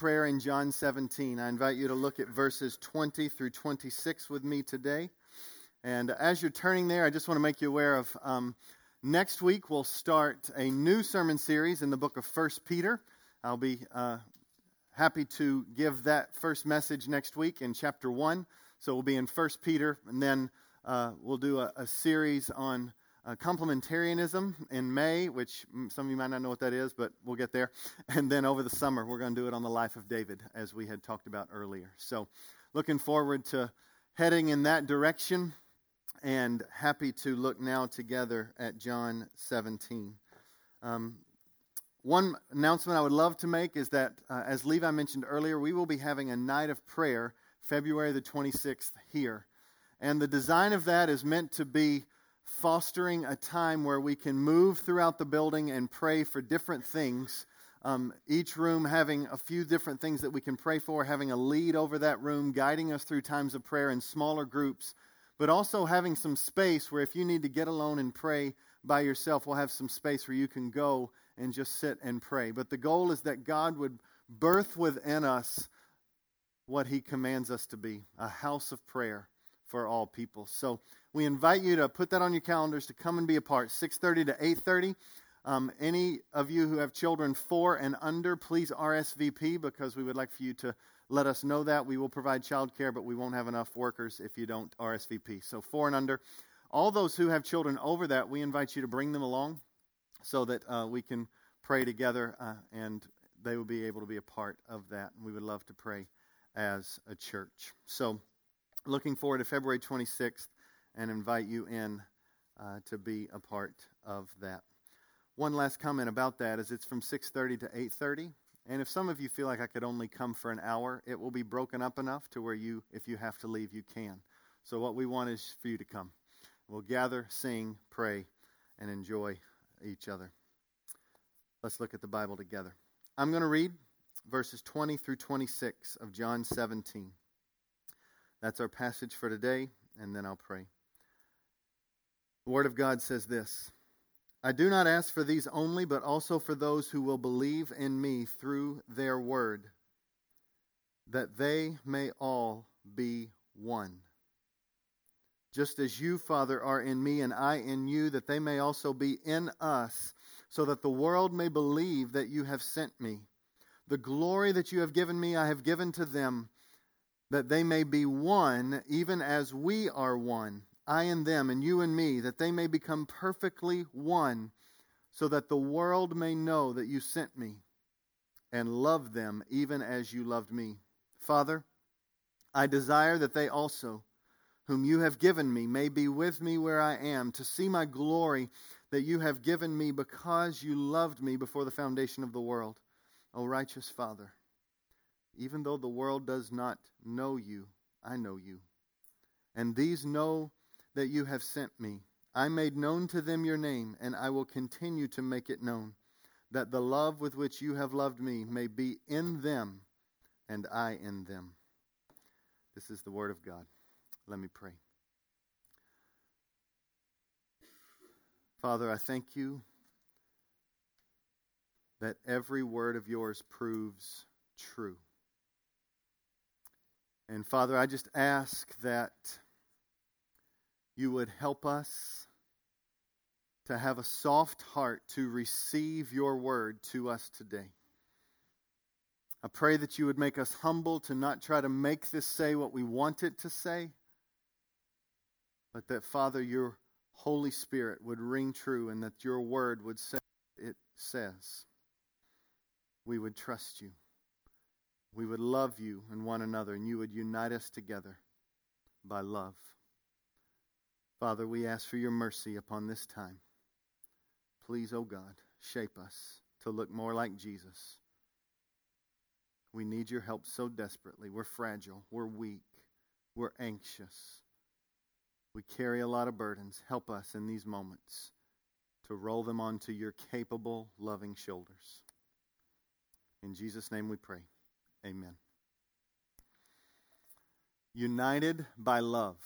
prayer in John 17. I invite you to look at verses 20 through 26 with me today. And as you're turning there, I just want to make you aware of um, next week we'll start a new sermon series in the book of First Peter. I'll be uh, happy to give that first message next week in chapter 1. So we'll be in First Peter, and then uh, we'll do a, a series on uh, complementarianism in May, which some of you might not know what that is, but we'll get there. And then over the summer, we're going to do it on the life of David, as we had talked about earlier. So, looking forward to heading in that direction and happy to look now together at John 17. Um, one announcement I would love to make is that, uh, as Levi mentioned earlier, we will be having a night of prayer February the 26th here. And the design of that is meant to be fostering a time where we can move throughout the building and pray for different things. Um, each room having a few different things that we can pray for, having a lead over that room, guiding us through times of prayer in smaller groups, but also having some space where if you need to get alone and pray by yourself, we'll have some space where you can go and just sit and pray. But the goal is that God would birth within us what He commands us to be a house of prayer for all people. So we invite you to put that on your calendars to come and be a part. 6:30 to 8:30. Um, any of you who have children four and under, please RSVP because we would like for you to let us know that. We will provide childcare, but we won't have enough workers if you don't RSVP. So four and under. All those who have children over that, we invite you to bring them along so that uh, we can pray together uh, and they will be able to be a part of that. And we would love to pray as a church. So looking forward to February 26th and invite you in uh, to be a part of that. One last comment about that is it's from 6:30 to 8:30, and if some of you feel like I could only come for an hour, it will be broken up enough to where you, if you have to leave, you can. So what we want is for you to come. We'll gather, sing, pray, and enjoy each other. Let's look at the Bible together. I'm going to read verses 20 through 26 of John 17. That's our passage for today, and then I'll pray. The Word of God says this I do not ask for these only, but also for those who will believe in me through their word, that they may all be one. Just as you, Father, are in me and I in you, that they may also be in us, so that the world may believe that you have sent me. The glory that you have given me, I have given to them that they may be one, even as we are one, I and them, and you and me, that they may become perfectly one, so that the world may know that you sent me and love them even as you loved me. Father, I desire that they also, whom you have given me, may be with me where I am, to see my glory that you have given me because you loved me before the foundation of the world. O righteous Father, even though the world does not know you, I know you. And these know that you have sent me. I made known to them your name, and I will continue to make it known, that the love with which you have loved me may be in them, and I in them. This is the word of God. Let me pray. Father, I thank you that every word of yours proves true. And Father, I just ask that you would help us to have a soft heart to receive your word to us today. I pray that you would make us humble to not try to make this say what we want it to say, but that, Father, your Holy Spirit would ring true and that your word would say it says. We would trust you we would love you and one another, and you would unite us together by love. Father, we ask for your mercy upon this time. Please, O oh God, shape us to look more like Jesus. We need your help so desperately. We're fragile. We're weak. We're anxious. We carry a lot of burdens. Help us in these moments to roll them onto your capable, loving shoulders. In Jesus' name we pray. Amen. United by Love.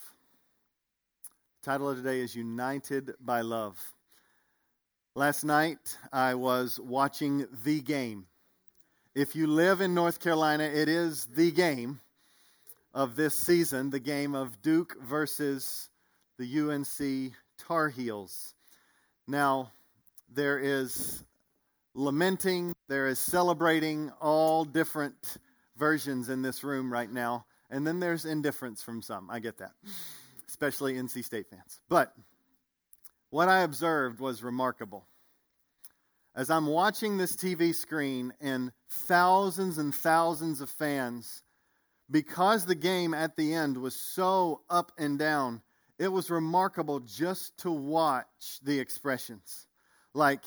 The title of today is United by Love. Last night I was watching The Game. if you live in North Carolina, it is the game of this season, the game of Duke versus the UNC Tar Heels. Now, there is lamenting, there is celebrating, all different versions in this room right now. And then there's indifference from some. I get that, especially NC State fans. But what I observed was remarkable. As I'm watching this TV screen and thousands and thousands of fans, because the game at the end was so up and down, it was remarkable just to watch the expressions. Like,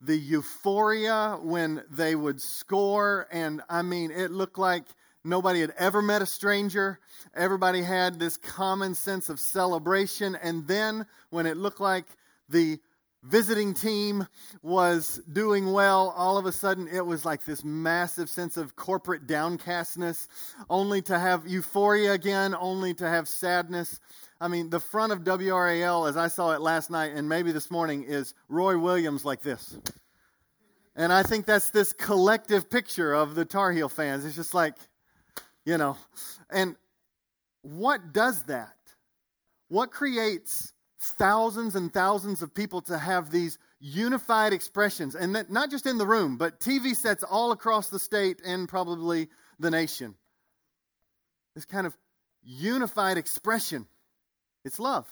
the euphoria when they would score. And I mean, it looked like nobody had ever met a stranger. Everybody had this common sense of celebration. And then when it looked like the visiting team was doing well, all of a sudden it was like this massive sense of corporate downcastness, only to have euphoria again, only to have sadness. I mean, the front of WRAL, as I saw it last night and maybe this morning, is Roy Williams like this. And I think that's this collective picture of the Tar Heel fans. It's just like, you know. And what does that? What creates thousands and thousands of people to have these unified expressions? And that, not just in the room, but TV sets all across the state and probably the nation. This kind of unified expression it's love.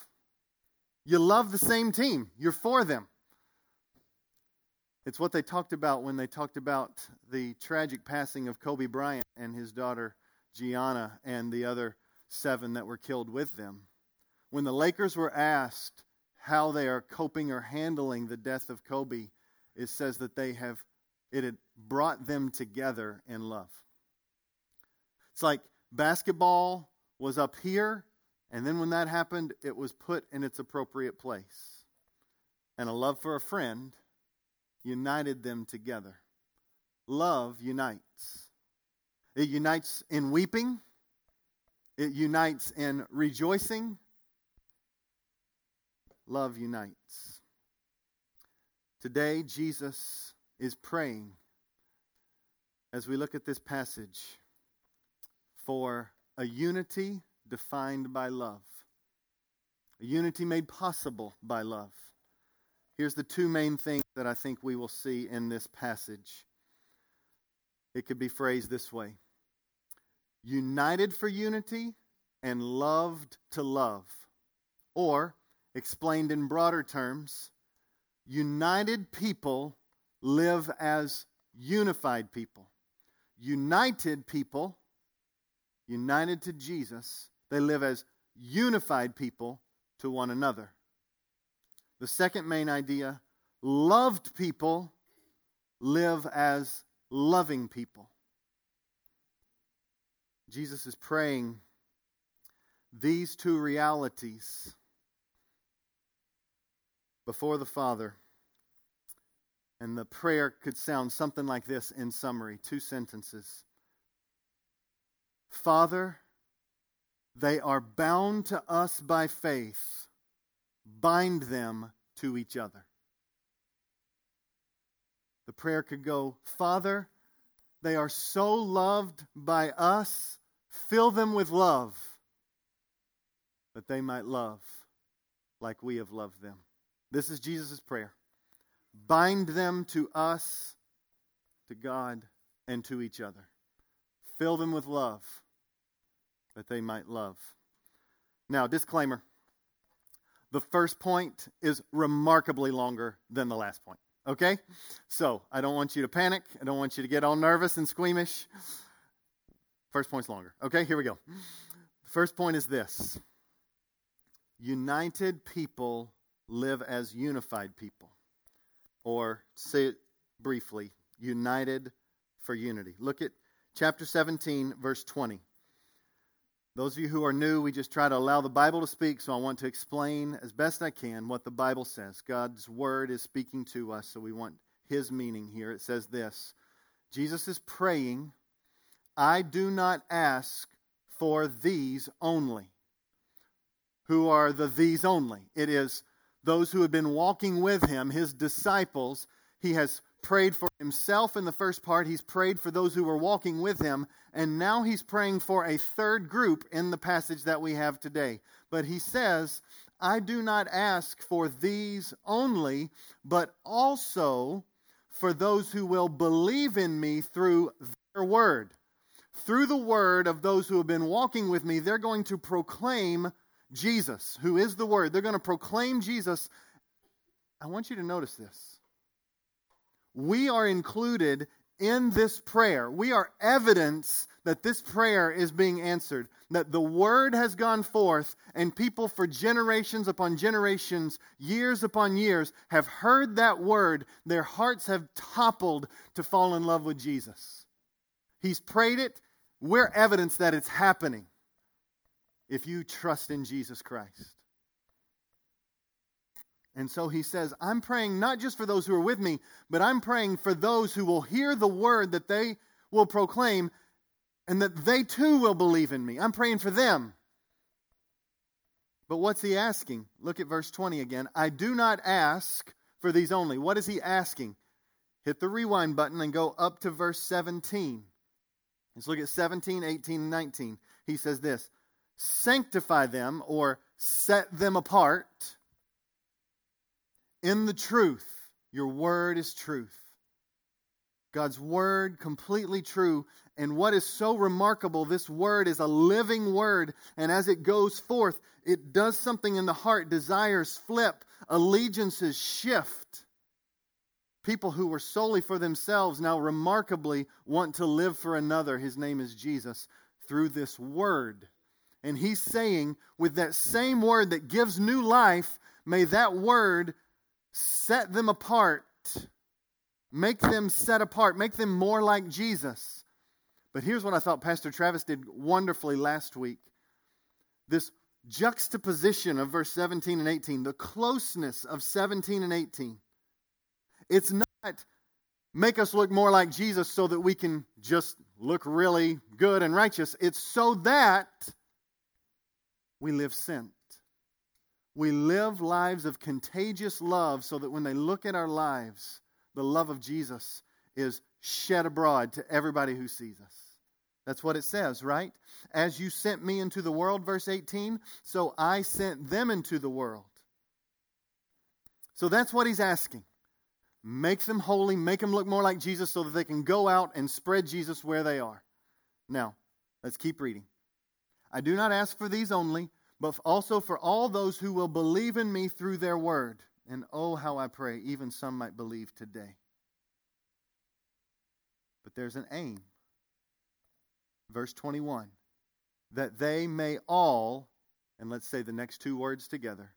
You love the same team, you're for them. It's what they talked about when they talked about the tragic passing of Kobe Bryant and his daughter Gianna and the other seven that were killed with them. When the Lakers were asked how they are coping or handling the death of Kobe, it says that they have it had brought them together in love. It's like basketball was up here and then when that happened, it was put in its appropriate place. And a love for a friend united them together. Love unites. It unites in weeping, it unites in rejoicing. Love unites. Today, Jesus is praying as we look at this passage for a unity defined by love, a unity made possible by love. Here's the two main things that I think we will see in this passage. It could be phrased this way united for unity and loved to love. Or, explained in broader terms, united people live as unified people. United people, united to Jesus, they live as unified people to one another. The second main idea loved people live as loving people. Jesus is praying these two realities before the Father. And the prayer could sound something like this in summary two sentences Father, they are bound to us by faith. Bind them to each other. The prayer could go, Father, they are so loved by us. Fill them with love that they might love like we have loved them. This is Jesus' prayer. Bind them to us, to God, and to each other. Fill them with love that they might love. Now, disclaimer the first point is remarkably longer than the last point. Okay? So, I don't want you to panic. I don't want you to get all nervous and squeamish. First point's longer. Okay, here we go. The first point is this United people live as unified people. Or, say it briefly, united for unity. Look at chapter 17, verse 20. Those of you who are new, we just try to allow the Bible to speak, so I want to explain as best I can what the Bible says. God's Word is speaking to us, so we want His meaning here. It says this Jesus is praying, I do not ask for these only. Who are the these only? It is those who have been walking with Him, His disciples. He has prayed for himself in the first part, he's prayed for those who were walking with him, and now he's praying for a third group in the passage that we have today. But he says, I do not ask for these only, but also for those who will believe in me through their word. Through the word of those who have been walking with me, they're going to proclaim Jesus, who is the word. They're going to proclaim Jesus. I want you to notice this. We are included in this prayer. We are evidence that this prayer is being answered, that the word has gone forth, and people for generations upon generations, years upon years, have heard that word. Their hearts have toppled to fall in love with Jesus. He's prayed it. We're evidence that it's happening if you trust in Jesus Christ. And so he says, I'm praying not just for those who are with me, but I'm praying for those who will hear the word that they will proclaim and that they too will believe in me. I'm praying for them. But what's he asking? Look at verse 20 again. I do not ask for these only. What is he asking? Hit the rewind button and go up to verse 17. Let's look at 17, 18, and 19. He says this Sanctify them or set them apart in the truth. Your word is truth. God's word completely true. And what is so remarkable, this word is a living word. And as it goes forth, it does something in the heart. Desires flip, allegiances shift. People who were solely for themselves now remarkably want to live for another. His name is Jesus through this word. And he's saying, with that same word that gives new life, may that word set them apart, make them set apart, make them more like Jesus. But here's what I thought Pastor Travis did wonderfully last week this juxtaposition of verse 17 and 18, the closeness of 17 and 18. It's not make us look more like Jesus so that we can just look really good and righteous. It's so that we live sent. We live lives of contagious love so that when they look at our lives, the love of Jesus is shed abroad to everybody who sees us. That's what it says, right? As you sent me into the world, verse 18, so I sent them into the world. So that's what he's asking. Make them holy, make them look more like Jesus so that they can go out and spread Jesus where they are. Now, let's keep reading. I do not ask for these only, but also for all those who will believe in me through their word. And oh, how I pray, even some might believe today. But there's an aim. Verse 21 that they may all, and let's say the next two words together,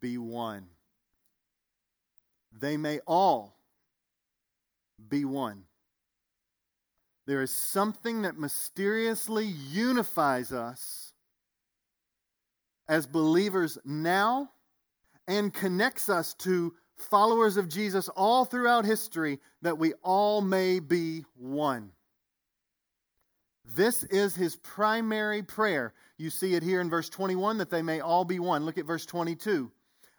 be one. They may all be one. There is something that mysteriously unifies us as believers now and connects us to followers of Jesus all throughout history that we all may be one. This is his primary prayer. You see it here in verse 21 that they may all be one. Look at verse 22.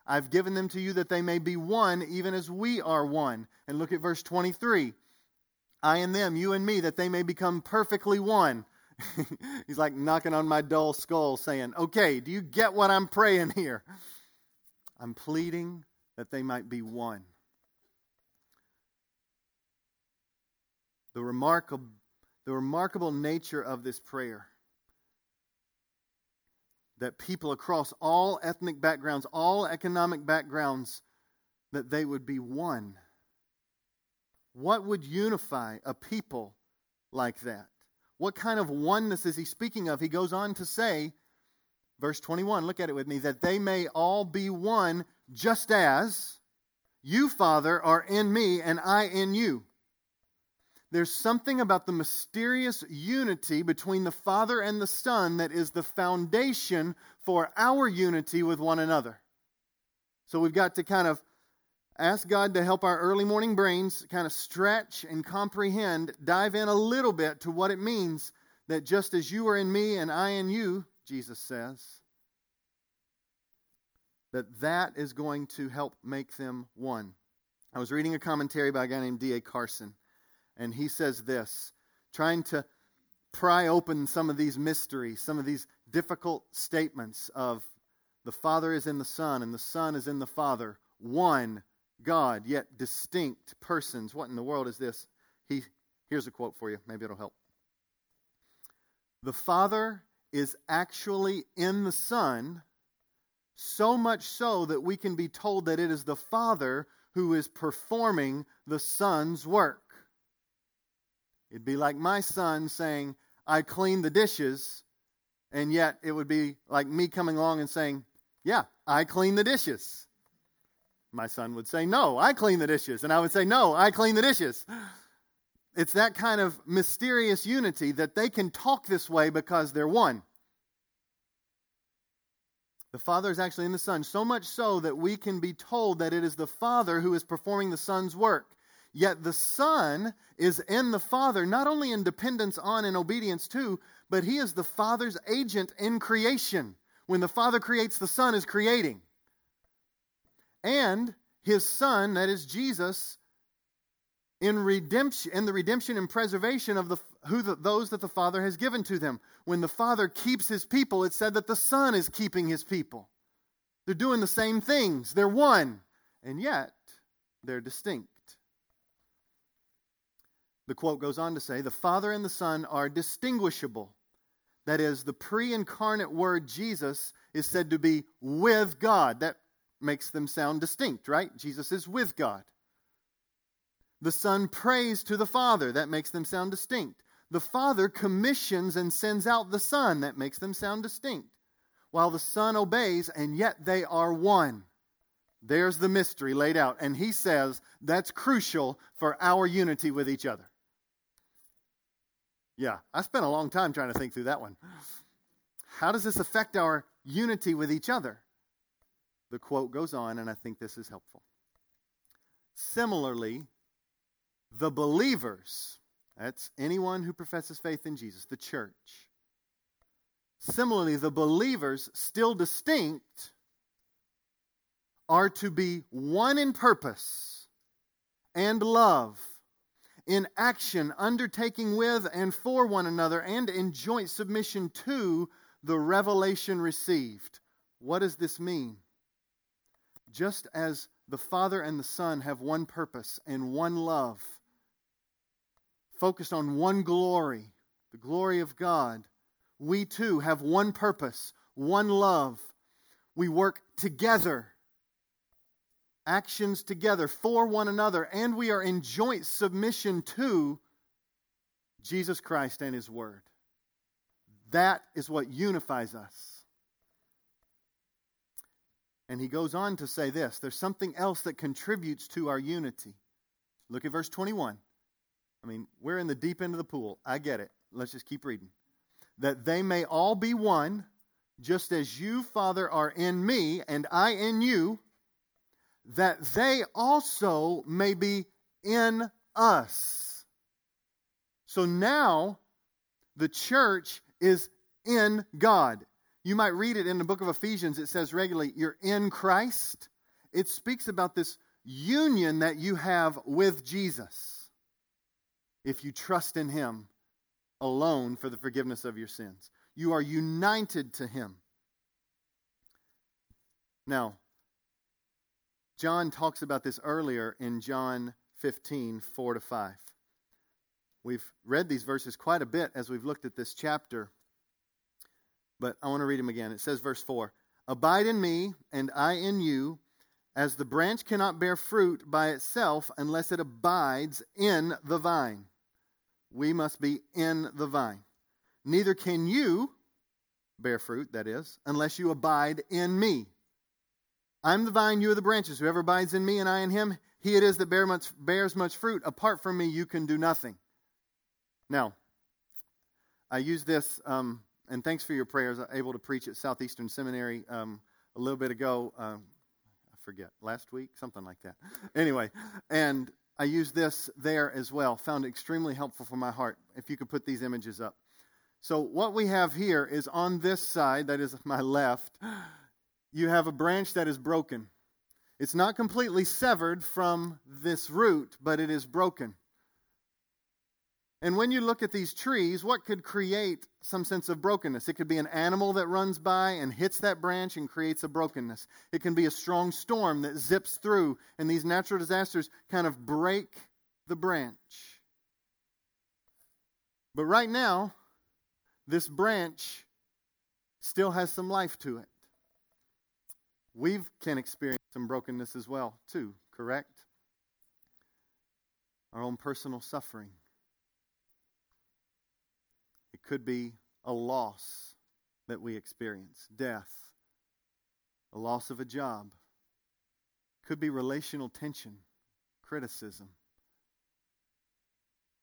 I've given them to you that they may be one, even as we are one. And look at verse 23. I and them, you and me, that they may become perfectly one. He's like knocking on my dull skull saying, Okay, do you get what I'm praying here? I'm pleading that they might be one. The remarkable, the remarkable nature of this prayer that people across all ethnic backgrounds, all economic backgrounds, that they would be one. What would unify a people like that? What kind of oneness is he speaking of? He goes on to say, verse 21, look at it with me, that they may all be one, just as you, Father, are in me and I in you. There's something about the mysterious unity between the Father and the Son that is the foundation for our unity with one another. So we've got to kind of ask God to help our early morning brains kind of stretch and comprehend, dive in a little bit to what it means that just as you are in me and I in you, Jesus says, that that is going to help make them one. I was reading a commentary by a guy named D.A. Carson, and he says this, trying to pry open some of these mysteries, some of these difficult statements of the Father is in the Son and the Son is in the Father, one God, yet distinct persons. What in the world is this? He here's a quote for you. Maybe it'll help. The Father is actually in the Son, so much so that we can be told that it is the Father who is performing the Son's work. It'd be like my son saying, I clean the dishes, and yet it would be like me coming along and saying, Yeah, I clean the dishes. My son would say, No, I clean the dishes. And I would say, No, I clean the dishes. It's that kind of mysterious unity that they can talk this way because they're one. The Father is actually in the Son, so much so that we can be told that it is the Father who is performing the Son's work. Yet the Son is in the Father, not only in dependence on and obedience to, but He is the Father's agent in creation. When the Father creates, the Son is creating. And His Son, that is Jesus, in redemption in the redemption and preservation of the who the, those that the father has given to them. When the father keeps his people it said that the son is keeping his people. They're doing the same things. They're one. And yet they're distinct. The quote goes on to say the father and the son are distinguishable. That is the pre-incarnate word jesus is said to be with god. That makes them sound distinct right jesus is with god the Son prays to the Father. That makes them sound distinct. The Father commissions and sends out the Son. That makes them sound distinct. While the Son obeys, and yet they are one. There's the mystery laid out. And he says that's crucial for our unity with each other. Yeah, I spent a long time trying to think through that one. How does this affect our unity with each other? The quote goes on, and I think this is helpful. Similarly, the believers, that's anyone who professes faith in Jesus, the church. Similarly, the believers, still distinct, are to be one in purpose and love, in action, undertaking with and for one another, and in joint submission to the revelation received. What does this mean? Just as the Father and the Son have one purpose and one love, focused on one glory, the glory of God, we too have one purpose, one love. We work together, actions together for one another, and we are in joint submission to Jesus Christ and His Word. That is what unifies us. And he goes on to say this there's something else that contributes to our unity. Look at verse 21. I mean, we're in the deep end of the pool. I get it. Let's just keep reading. That they may all be one, just as you, Father, are in me and I in you, that they also may be in us. So now the church is in God. You might read it in the book of Ephesians. It says regularly, you're in Christ. It speaks about this union that you have with Jesus if you trust in Him alone for the forgiveness of your sins. You are united to Him. Now, John talks about this earlier in John 15, 4 to 5. We've read these verses quite a bit as we've looked at this chapter, but I want to read them again. It says, verse 4 Abide in me, and I in you, as the branch cannot bear fruit by itself unless it abides in the vine. We must be in the vine. Neither can you bear fruit, that is, unless you abide in me. I'm the vine, you are the branches. Whoever abides in me and I in him, he it is that bear much, bears much fruit. Apart from me, you can do nothing. Now, I use this, um, and thanks for your prayers. Able to preach at Southeastern Seminary um, a little bit ago. Uh, I forget, last week, something like that. Anyway, and I used this there as well. Found it extremely helpful for my heart. If you could put these images up. So, what we have here is on this side, that is my left, you have a branch that is broken. It's not completely severed from this root, but it is broken. And when you look at these trees, what could create some sense of brokenness? It could be an animal that runs by and hits that branch and creates a brokenness. It can be a strong storm that zips through, and these natural disasters kind of break the branch. But right now, this branch still has some life to it. We can experience some brokenness as well, too, correct? Our own personal suffering. Could be a loss that we experience, death, a loss of a job. Could be relational tension, criticism.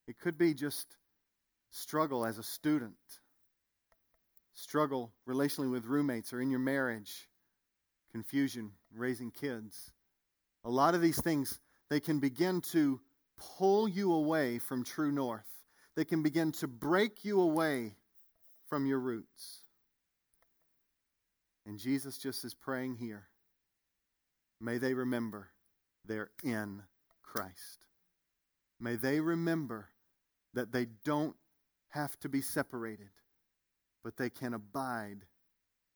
It could be just struggle as a student, struggle relationally with roommates or in your marriage, confusion raising kids. A lot of these things, they can begin to pull you away from true north. They can begin to break you away from your roots. And Jesus just is praying here. May they remember they're in Christ. May they remember that they don't have to be separated, but they can abide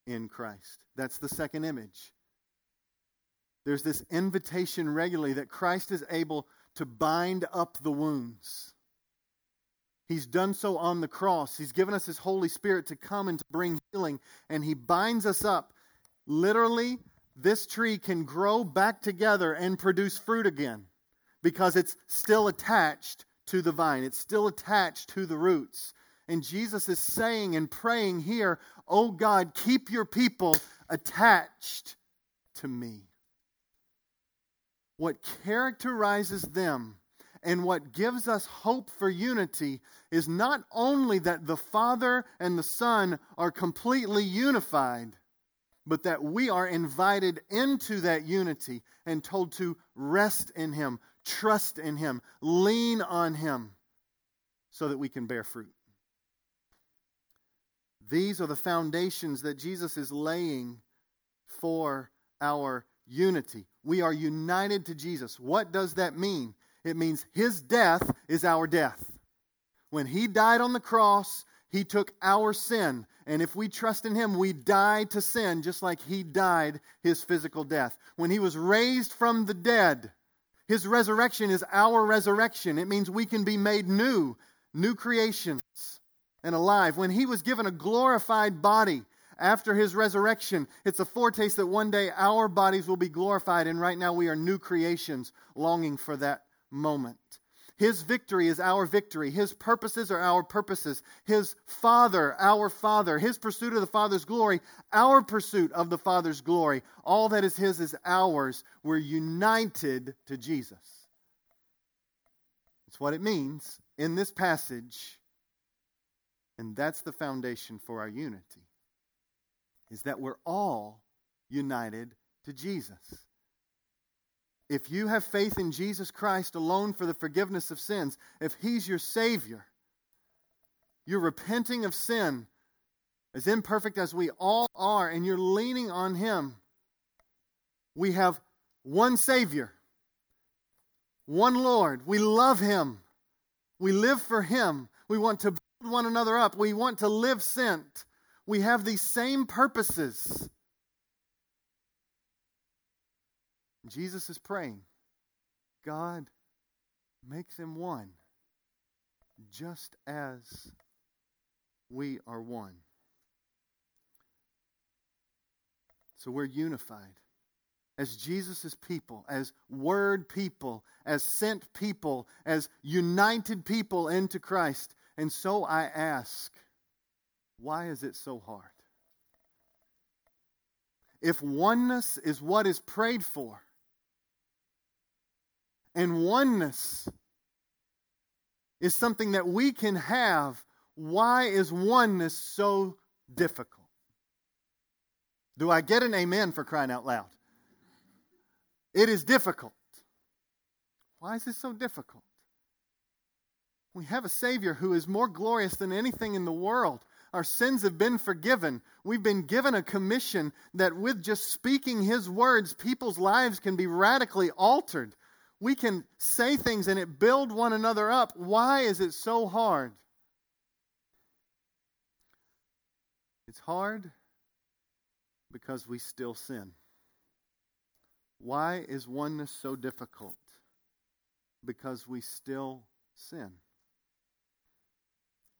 in Christ. That's the second image. There's this invitation regularly that Christ is able to bind up the wounds. He's done so on the cross. He's given us His Holy Spirit to come and to bring healing, and He binds us up. Literally, this tree can grow back together and produce fruit again because it's still attached to the vine, it's still attached to the roots. And Jesus is saying and praying here, Oh God, keep your people attached to me. What characterizes them and what gives us hope for unity is not only that the Father and the Son are completely unified, but that we are invited into that unity and told to rest in Him, trust in Him, lean on Him, so that we can bear fruit. These are the foundations that Jesus is laying for our unity. We are united to Jesus. What does that mean? It means his death is our death. When he died on the cross, he took our sin. And if we trust in him, we die to sin just like he died his physical death. When he was raised from the dead, his resurrection is our resurrection. It means we can be made new, new creations, and alive. When he was given a glorified body, after his resurrection, it's a foretaste that one day our bodies will be glorified, and right now we are new creations longing for that moment. His victory is our victory. His purposes are our purposes. His Father, our Father. His pursuit of the Father's glory, our pursuit of the Father's glory. All that is His is ours. We're united to Jesus. That's what it means in this passage. And that's the foundation for our unity is that we're all united to Jesus. If you have faith in Jesus Christ alone for the forgiveness of sins, if He's your Savior, you're repenting of sin, as imperfect as we all are, and you're leaning on Him, we have one Savior, one Lord. We love Him. We live for Him. We want to build one another up. We want to live sent we have these same purposes. Jesus is praying, God, make them one, just as we are one. So we're unified as Jesus' people, as word people, as sent people, as united people into Christ. And so I ask, why is it so hard? If oneness is what is prayed for, and oneness is something that we can have, why is oneness so difficult? Do I get an amen for crying out loud? It is difficult. Why is it so difficult? We have a Savior who is more glorious than anything in the world our sins have been forgiven. We've been given a commission that with just speaking His words, people's lives can be radically altered. We can say things and it build one another up. Why is it so hard? It's hard because we still sin. Why is oneness so difficult? Because we still sin.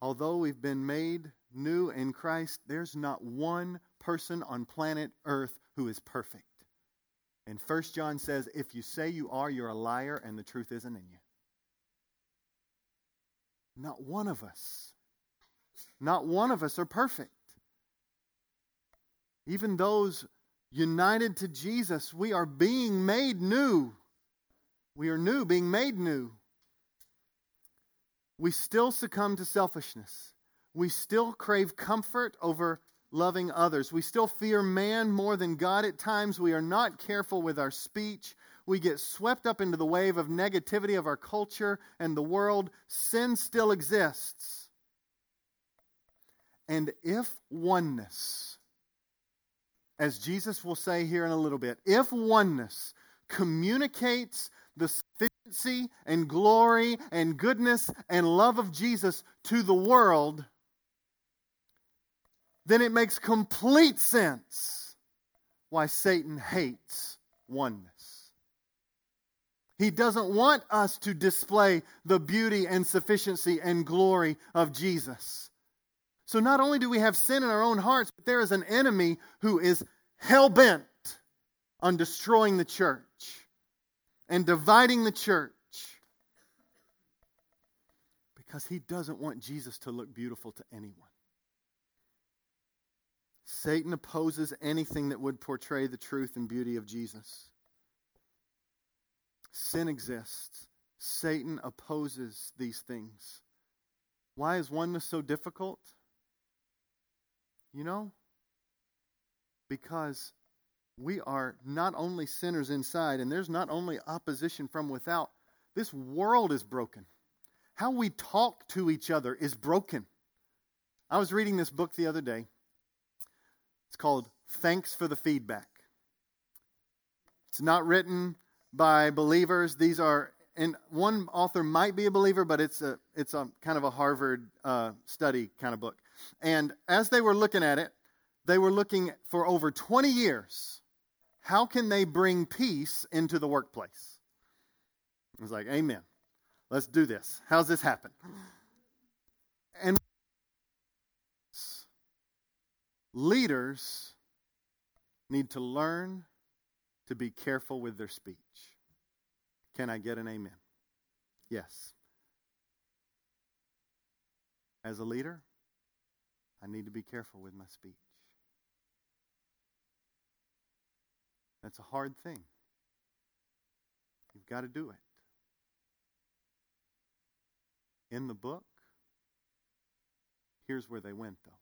Although we've been made new in Christ, there's not one person on planet Earth who is perfect. And First John says, if you say you are, you're a liar and the truth isn't in you. Not one of us. Not one of us are perfect. Even those united to Jesus, we are being made new. We are new, being made new. We still succumb to selfishness. We still crave comfort over loving others. We still fear man more than God at times. We are not careful with our speech. We get swept up into the wave of negativity of our culture and the world. Sin still exists. And if oneness, as Jesus will say here in a little bit, if oneness communicates the sufficiency and glory and goodness and love of Jesus to the world, then it makes complete sense why Satan hates oneness. He doesn't want us to display the beauty and sufficiency and glory of Jesus. So not only do we have sin in our own hearts, but there is an enemy who is hell bent on destroying the church and dividing the church because he doesn't want Jesus to look beautiful to anyone. Satan opposes anything that would portray the truth and beauty of Jesus. Sin exists. Satan opposes these things. Why is oneness so difficult? You know? Because we are not only sinners inside, and there's not only opposition from without, this world is broken. How we talk to each other is broken. I was reading this book the other day. It's called Thanks for the Feedback. It's not written by believers. These are, and one author might be a believer, but it's a it's a kind of a Harvard uh, study kind of book. And as they were looking at it, they were looking for over 20 years. How can they bring peace into the workplace? I was like, Amen. Let's do this. How's this happen? And leaders need to learn to be careful with their speech. Can I get an amen? Yes. As a leader, I need to be careful with my speech. That's a hard thing. You've got to do it. In the book, here's where they went, though.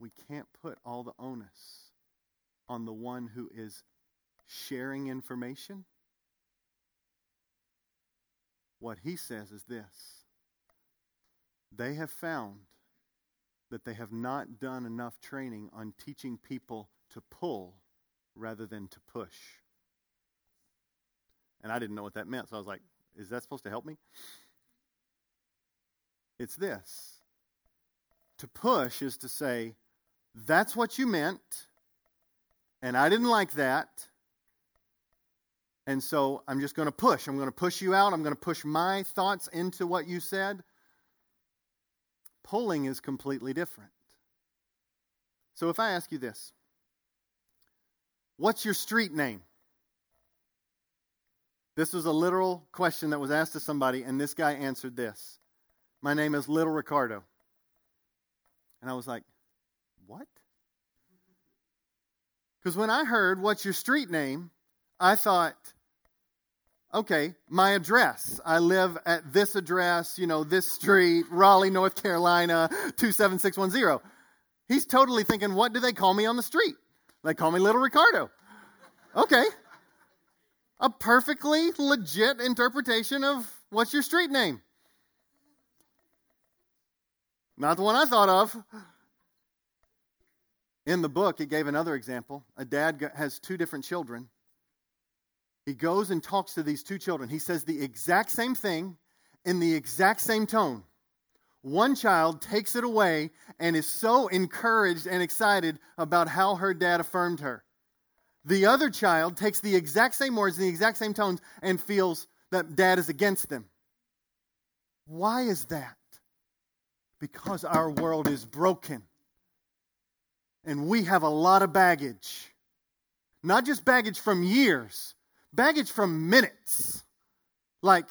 We can't put all the onus on the one who is sharing information. What he says is this they have found that they have not done enough training on teaching people to pull rather than to push. And I didn't know what that meant, so I was like, is that supposed to help me? It's this. To push is to say, that's what you meant, and I didn't like that. And so I'm just going to push. I'm going to push you out. I'm going to push my thoughts into what you said. Pulling is completely different. So if I ask you this, What's your street name? This was a literal question that was asked to somebody, and this guy answered this My name is Little Ricardo. And I was like, What? Because when I heard, What's your street name? I thought, okay, my address. I live at this address, you know, this street, Raleigh, North Carolina, 27610. He's totally thinking, what do they call me on the street? They call me Little Ricardo. Okay. A perfectly legit interpretation of what's your street name. Not the one I thought of. In the book, it gave another example. A dad has two different children. He goes and talks to these two children. He says the exact same thing in the exact same tone. One child takes it away and is so encouraged and excited about how her dad affirmed her. The other child takes the exact same words in the exact same tones and feels that dad is against them. Why is that? Because our world is broken. And we have a lot of baggage. Not just baggage from years, baggage from minutes. Like,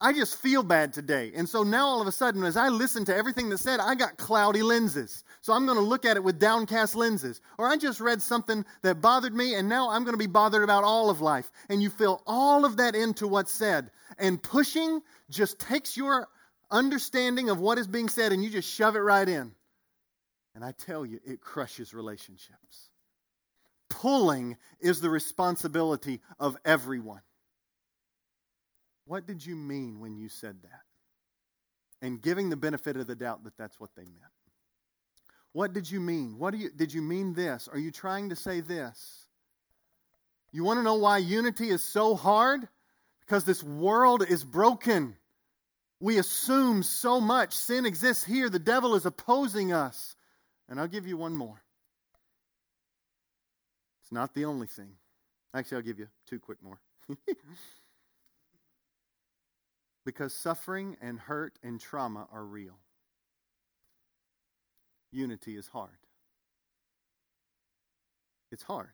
I just feel bad today. And so now all of a sudden, as I listen to everything that's said, I got cloudy lenses. So I'm going to look at it with downcast lenses. Or I just read something that bothered me, and now I'm going to be bothered about all of life. And you fill all of that into what's said. And pushing just takes your understanding of what is being said and you just shove it right in. And I tell you, it crushes relationships. Pulling is the responsibility of everyone. What did you mean when you said that? And giving the benefit of the doubt that that's what they meant. What did you mean? What do you did you mean this? Are you trying to say this? You want to know why unity is so hard? Because this world is broken. We assume so much. Sin exists here. The devil is opposing us. And I'll give you one more. It's not the only thing. Actually, I'll give you two quick more. because suffering and hurt and trauma are real. Unity is hard. It's hard.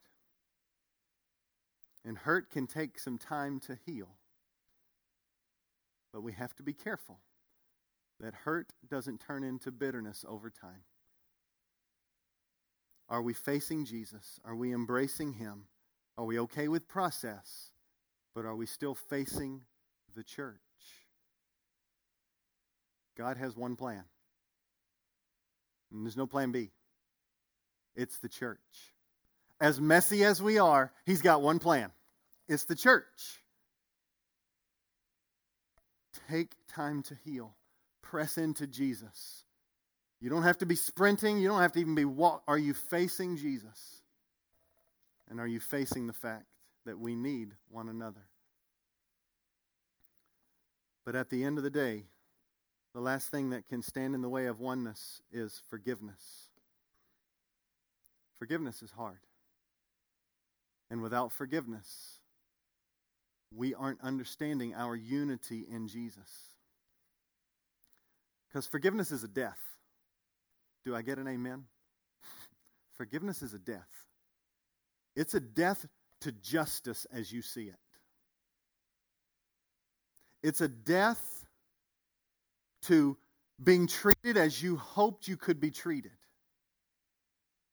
And hurt can take some time to heal. But we have to be careful that hurt doesn't turn into bitterness over time. Are we facing Jesus? Are we embracing Him? Are we okay with process? But are we still facing the church? God has one plan. And there's no plan B. It's the church. As messy as we are, He's got one plan. It's the church. Take time to heal. Press into Jesus. You don't have to be sprinting. You don't have to even be walk. Are you facing Jesus? And are you facing the fact that we need one another? But at the end of the day, the last thing that can stand in the way of oneness is forgiveness. Forgiveness is hard. And without forgiveness, we aren't understanding our unity in Jesus. Because forgiveness is a death. Do I get an amen? Forgiveness is a death. It's a death to justice as you see it. It's a death to being treated as you hoped you could be treated.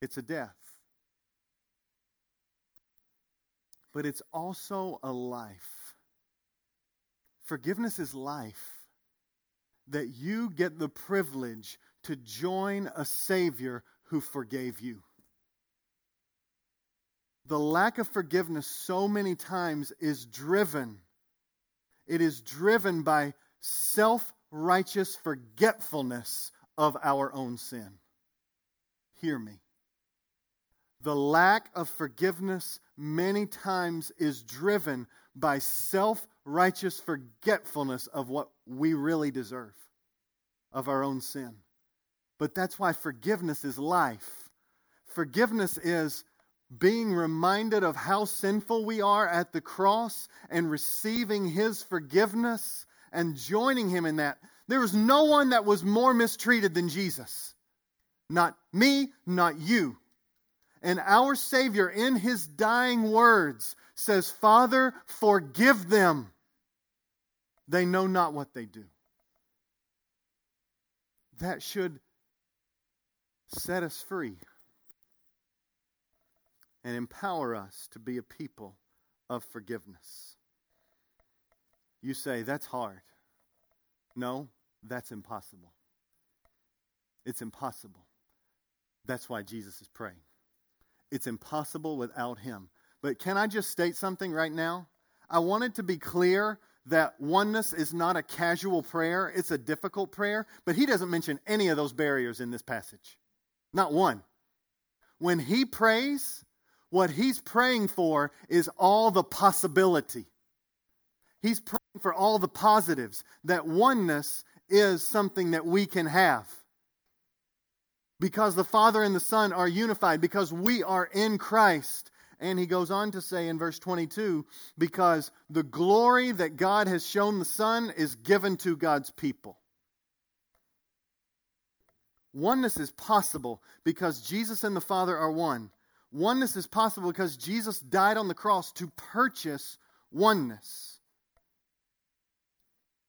It's a death. But it's also a life. Forgiveness is life. That you get the privilege to join a Savior who forgave you. The lack of forgiveness so many times is driven. It is driven by self righteous forgetfulness of our own sin. Hear me. The lack of forgiveness many times is driven by self righteous forgetfulness of what we really deserve, of our own sin. But that's why forgiveness is life. Forgiveness is being reminded of how sinful we are at the cross and receiving His forgiveness and joining Him in that. There was no one that was more mistreated than Jesus. Not me, not you. And our Savior, in His dying words, says, Father, forgive them. They know not what they do. That should set us free and empower us to be a people of forgiveness. You say, that's hard. No, that's impossible. It's impossible. That's why Jesus is praying. It's impossible without him. But can I just state something right now? I wanted to be clear that oneness is not a casual prayer, it's a difficult prayer, but he doesn't mention any of those barriers in this passage. Not one. When he prays, what he's praying for is all the possibility. He's praying for all the positives, that oneness is something that we can have. Because the Father and the Son are unified, because we are in Christ. And he goes on to say in verse 22 because the glory that God has shown the Son is given to God's people. Oneness is possible because Jesus and the Father are one. Oneness is possible because Jesus died on the cross to purchase oneness.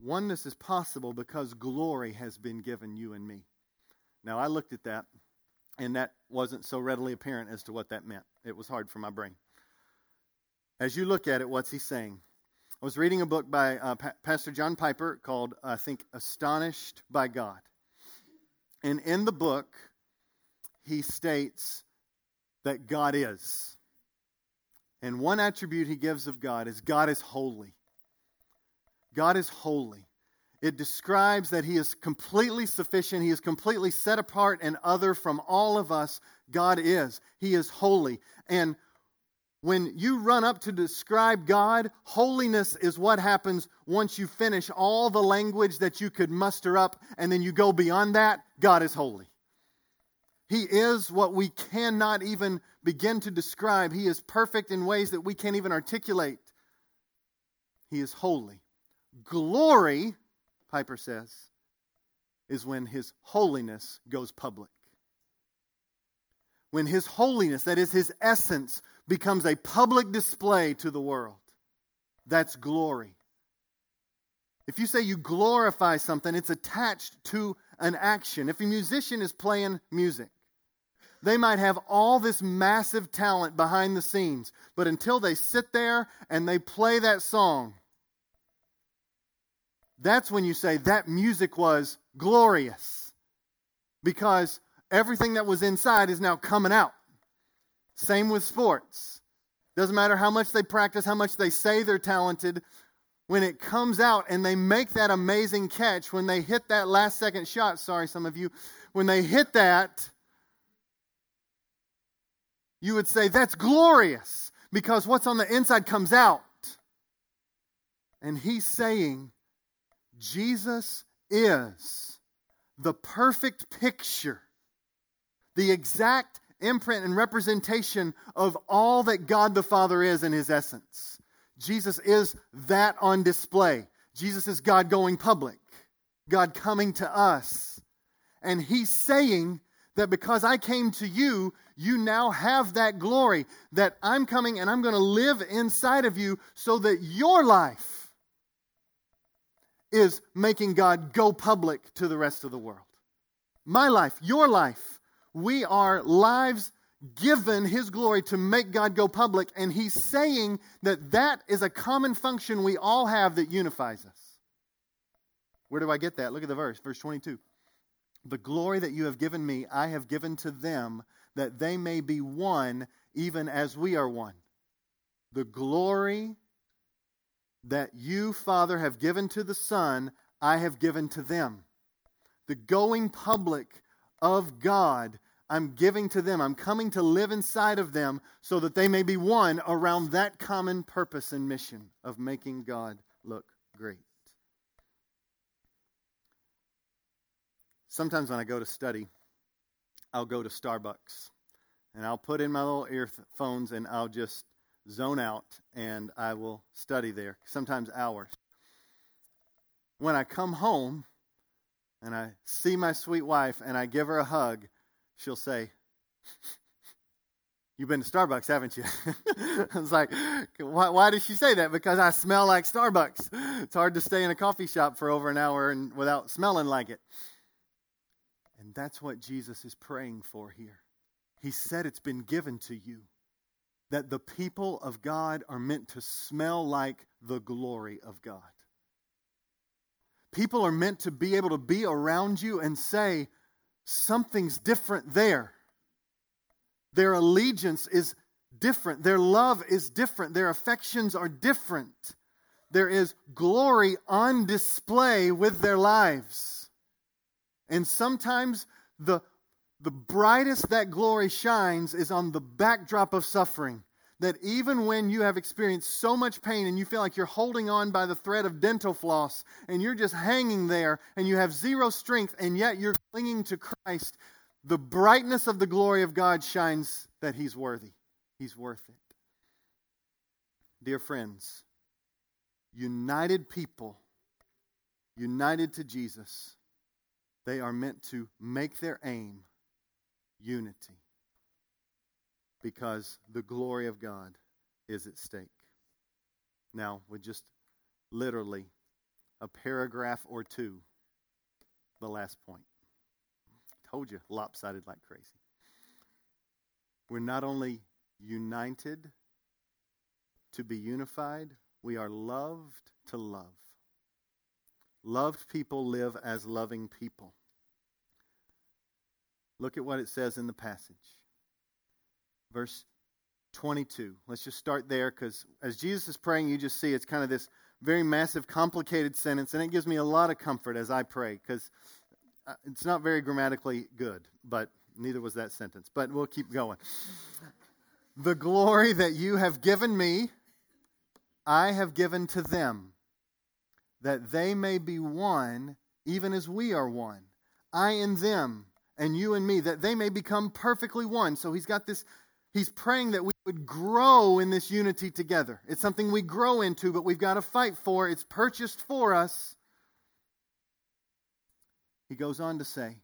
Oneness is possible because glory has been given you and me. Now, I looked at that, and that wasn't so readily apparent as to what that meant. It was hard for my brain. As you look at it, what's he saying? I was reading a book by uh, pa- Pastor John Piper called, I think, Astonished by God. And in the book, he states that God is. And one attribute he gives of God is God is holy. God is holy. It describes that he is completely sufficient. He is completely set apart and other from all of us. God is. He is holy. And when you run up to describe God, holiness is what happens once you finish all the language that you could muster up, and then you go beyond that. God is holy. He is what we cannot even begin to describe. He is perfect in ways that we can't even articulate. He is holy. Glory, Piper says, is when his holiness goes public. When his holiness, that is his essence, becomes a public display to the world. That's glory. If you say you glorify something, it's attached to an action. If a musician is playing music, they might have all this massive talent behind the scenes, but until they sit there and they play that song, that's when you say that music was glorious. Because everything that was inside is now coming out. Same with sports. Doesn't matter how much they practice, how much they say they're talented. When it comes out and they make that amazing catch, when they hit that last second shot, sorry, some of you, when they hit that, you would say, that's glorious because what's on the inside comes out. And he's saying, Jesus is the perfect picture, the exact imprint and representation of all that God the Father is in his essence. Jesus is that on display. Jesus is God going public, God coming to us. And he's saying that because I came to you, you now have that glory. That I'm coming and I'm going to live inside of you so that your life is making God go public to the rest of the world. My life, your life, we are lives given his glory to make God go public. And he's saying that that is a common function we all have that unifies us. Where do I get that? Look at the verse, verse 22. The glory that you have given me, I have given to them, that they may be one, even as we are one. The glory that you, Father, have given to the Son, I have given to them. The going public of God I'm giving to them. I'm coming to live inside of them so that they may be one around that common purpose and mission of making God look great. Sometimes when I go to study, I'll go to Starbucks and I'll put in my little earphones and I'll just zone out and I will study there, sometimes hours. When I come home and I see my sweet wife and I give her a hug, she'll say, You've been to Starbucks, haven't you? I was like, why, why does she say that? Because I smell like Starbucks. It's hard to stay in a coffee shop for over an hour and without smelling like it. And that's what Jesus is praying for here. He said it's been given to you that the people of God are meant to smell like the glory of God. People are meant to be able to be around you and say, something's different there. Their allegiance is different. Their love is different. Their affections are different. there is glory on display with their lives. And sometimes the, the brightest that glory shines is on the backdrop of suffering. That even when you have experienced so much pain and you feel like you're holding on by the thread of dental floss and you're just hanging there and you have zero strength and yet you're clinging to Christ, the brightness of the glory of God shines that He's worthy. He's worth it. Dear friends, united people, united to Jesus, they are meant to make their aim unity because the glory of God is at stake. Now, with just literally a paragraph or two, the last point. Told you, lopsided like crazy. We're not only united to be unified, we are loved to love. Loved people live as loving people. Look at what it says in the passage. Verse 22. Let's just start there because as Jesus is praying, you just see it's kind of this very massive, complicated sentence, and it gives me a lot of comfort as I pray because uh, it's not very grammatically good, but neither was that sentence. But we'll keep going. The glory that you have given me I have given to them, that they may be one, even as we are one. I and them, and you and me, that they may become perfectly one. So he's got this, he's praying that we would grow in this unity together. It's something we grow into, but we've got to fight for. It's purchased for us. He goes on to say,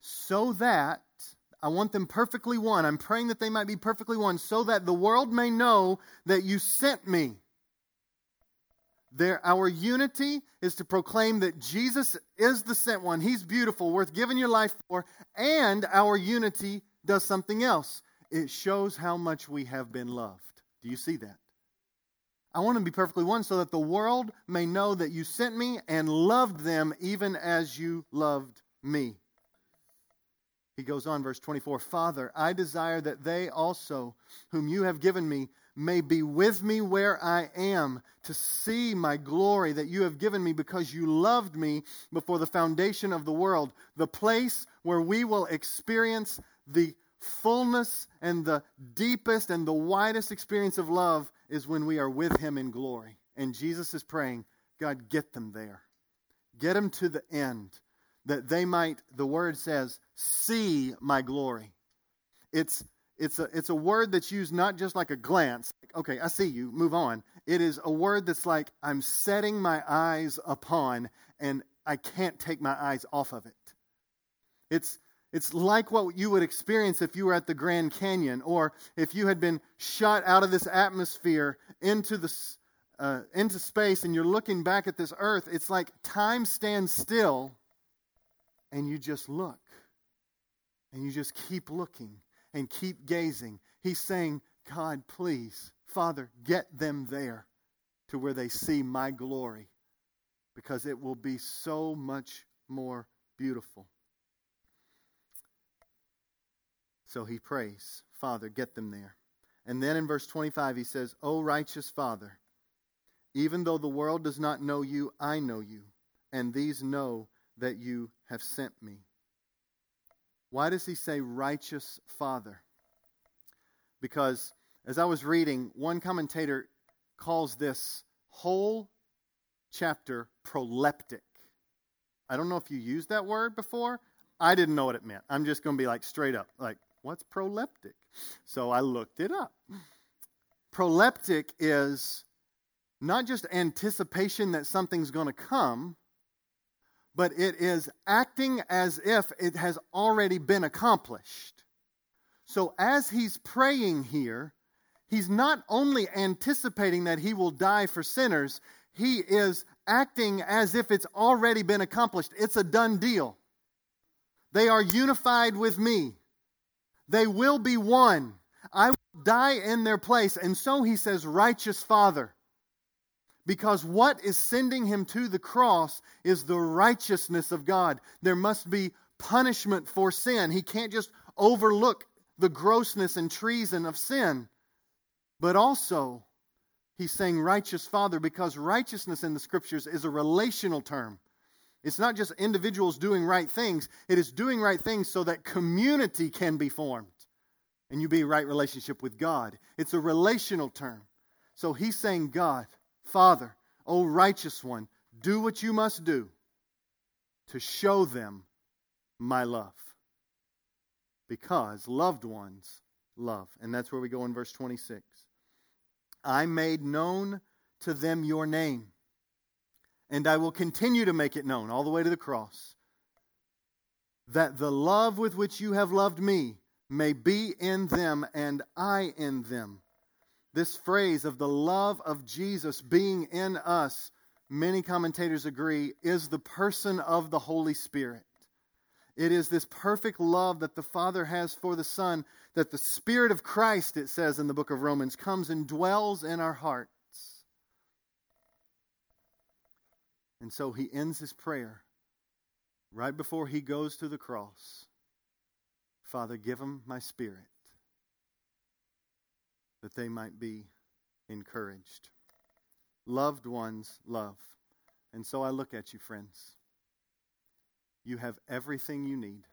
so that I want them perfectly one. I'm praying that they might be perfectly one so that the world may know that you sent me. There, our unity is to proclaim that Jesus is the sent one. He's beautiful, worth giving your life for. And our unity does something else it shows how much we have been loved. Do you see that? I want to be perfectly one so that the world may know that you sent me and loved them even as you loved me. He goes on, verse 24 Father, I desire that they also, whom you have given me, may be with me where I am, to see my glory that you have given me because you loved me before the foundation of the world. The place where we will experience the fullness and the deepest and the widest experience of love is when we are with Him in glory. And Jesus is praying, God, get them there. Get them to the end that they might, the word says, see my glory. It's, it's, a, it's a word that's used not just like a glance, like, okay, I see you, move on. It is a word that's like, I'm setting my eyes upon, and I can't take my eyes off of it. It's, it's like what you would experience if you were at the Grand Canyon, or if you had been shot out of this atmosphere into the uh, into space, and you're looking back at this Earth. It's like time stands still, and you just look. And you just keep looking and keep gazing. He's saying, God, please, Father, get them there to where they see my glory because it will be so much more beautiful. So he prays, Father, get them there. And then in verse 25, he says, O righteous Father, even though the world does not know you, I know you, and these know that you have sent me. Why does he say righteous Father? Because as I was reading, one commentator calls this whole chapter proleptic. I don't know if you used that word before. I didn't know what it meant. I'm just going to be like straight up, like, what's proleptic? So I looked it up. Proleptic is not just anticipation that something's going to come, but it is acting as if it has already been accomplished. So as he's praying here, he's not only anticipating that he will die for sinners, he is acting as if it's already been accomplished. It's a done deal. They are unified with me. They will be one. I will die in their place. And so he says, Righteous Father. Because what is sending him to the cross is the righteousness of God. There must be punishment for sin. He can't just overlook the grossness and treason of sin. But also, He's saying righteous Father because righteousness in the scriptures is a relational term. It's not just individuals doing right things, it is doing right things so that community can be formed and you be right relationship with God. It's a relational term. So he's saying, God, Father, O righteous one, do what you must do to show them my love. Because loved ones love. And that's where we go in verse 26. I made known to them your name, and I will continue to make it known all the way to the cross, that the love with which you have loved me may be in them and I in them. This phrase of the love of Jesus being in us, many commentators agree, is the person of the Holy Spirit. It is this perfect love that the Father has for the Son, that the Spirit of Christ, it says in the book of Romans, comes and dwells in our hearts. And so he ends his prayer right before he goes to the cross. Father, give them my spirit that they might be encouraged. Loved ones love. And so I look at you, friends. You have everything you need.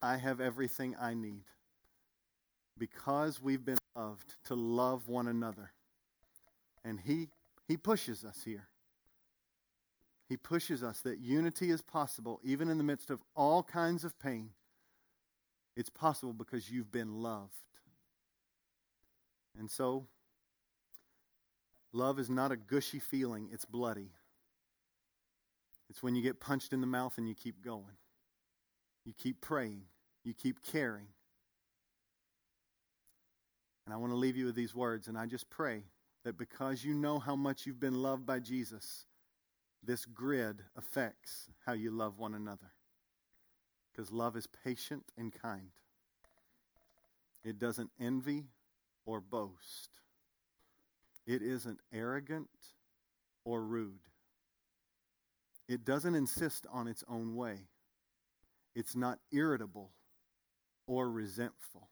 I have everything I need. Because we've been loved to love one another. And he he pushes us here. He pushes us that unity is possible even in the midst of all kinds of pain. It's possible because you've been loved. And so, love is not a gushy feeling, it's bloody. It's when you get punched in the mouth and you keep going. You keep praying. You keep caring. And I want to leave you with these words, and I just pray that because you know how much you've been loved by Jesus, this grid affects how you love one another. Because love is patient and kind, it doesn't envy or boast, it isn't arrogant or rude. It doesn't insist on its own way. It's not irritable or resentful.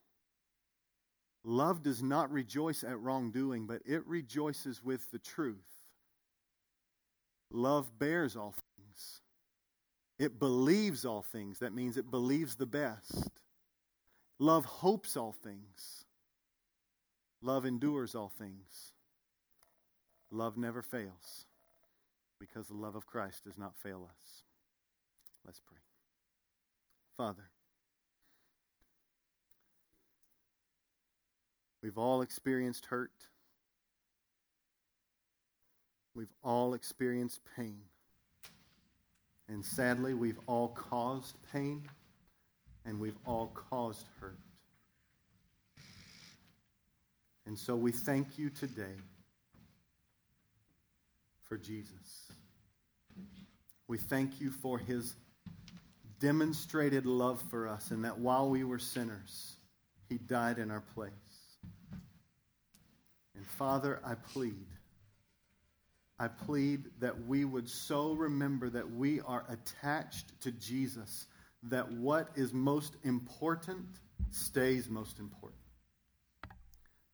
Love does not rejoice at wrongdoing, but it rejoices with the truth. Love bears all things. It believes all things. That means it believes the best. Love hopes all things. Love endures all things. Love never fails because the love of Christ does not fail us. Let's pray. Father, we've all experienced hurt. We've all experienced pain. And sadly, we've all caused pain and we've all caused hurt. And so we thank you today for Jesus. We thank you for his demonstrated love for us and that while we were sinners, he died in our place. And Father, I plead, I plead that we would so remember that we are attached to Jesus, that what is most important stays most important.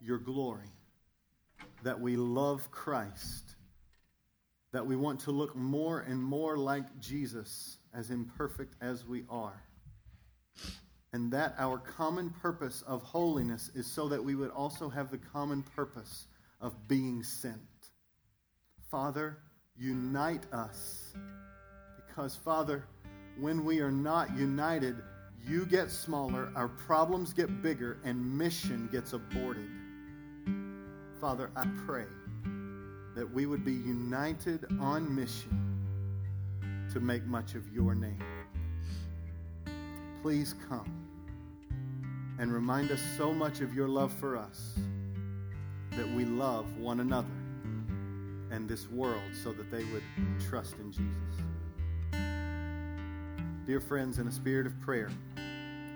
Your glory, that we love Christ that we want to look more and more like Jesus, as imperfect as we are. And that our common purpose of holiness is so that we would also have the common purpose of being sent. Father, unite us. Because, Father, when we are not united, you get smaller, our problems get bigger, and mission gets aborted. Father, I pray that we would be united on mission to make much of your name. Please come and remind us so much of your love for us that we love one another and this world so that they would trust in Jesus. Dear friends, in a spirit of prayer,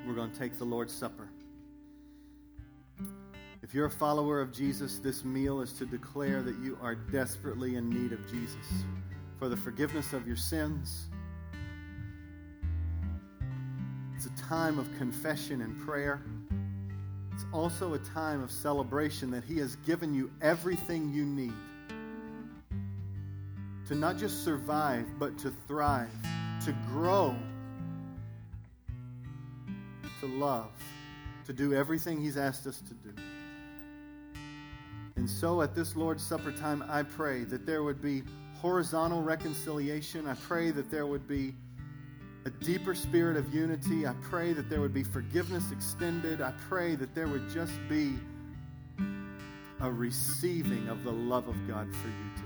we're going to take the Lord's Supper. If you're a follower of Jesus, this meal is to declare that you are desperately in need of Jesus for the forgiveness of your sins. It's a time of confession and prayer. It's also a time of celebration that He has given you everything you need to not just survive, but to thrive, to grow, to love, to do everything He's asked us to do. And so at this Lord's Supper time, I pray that there would be horizontal reconciliation. I pray that there would be a deeper spirit of unity. I pray that there would be forgiveness extended. I pray that there would just be a receiving of the love of God for you.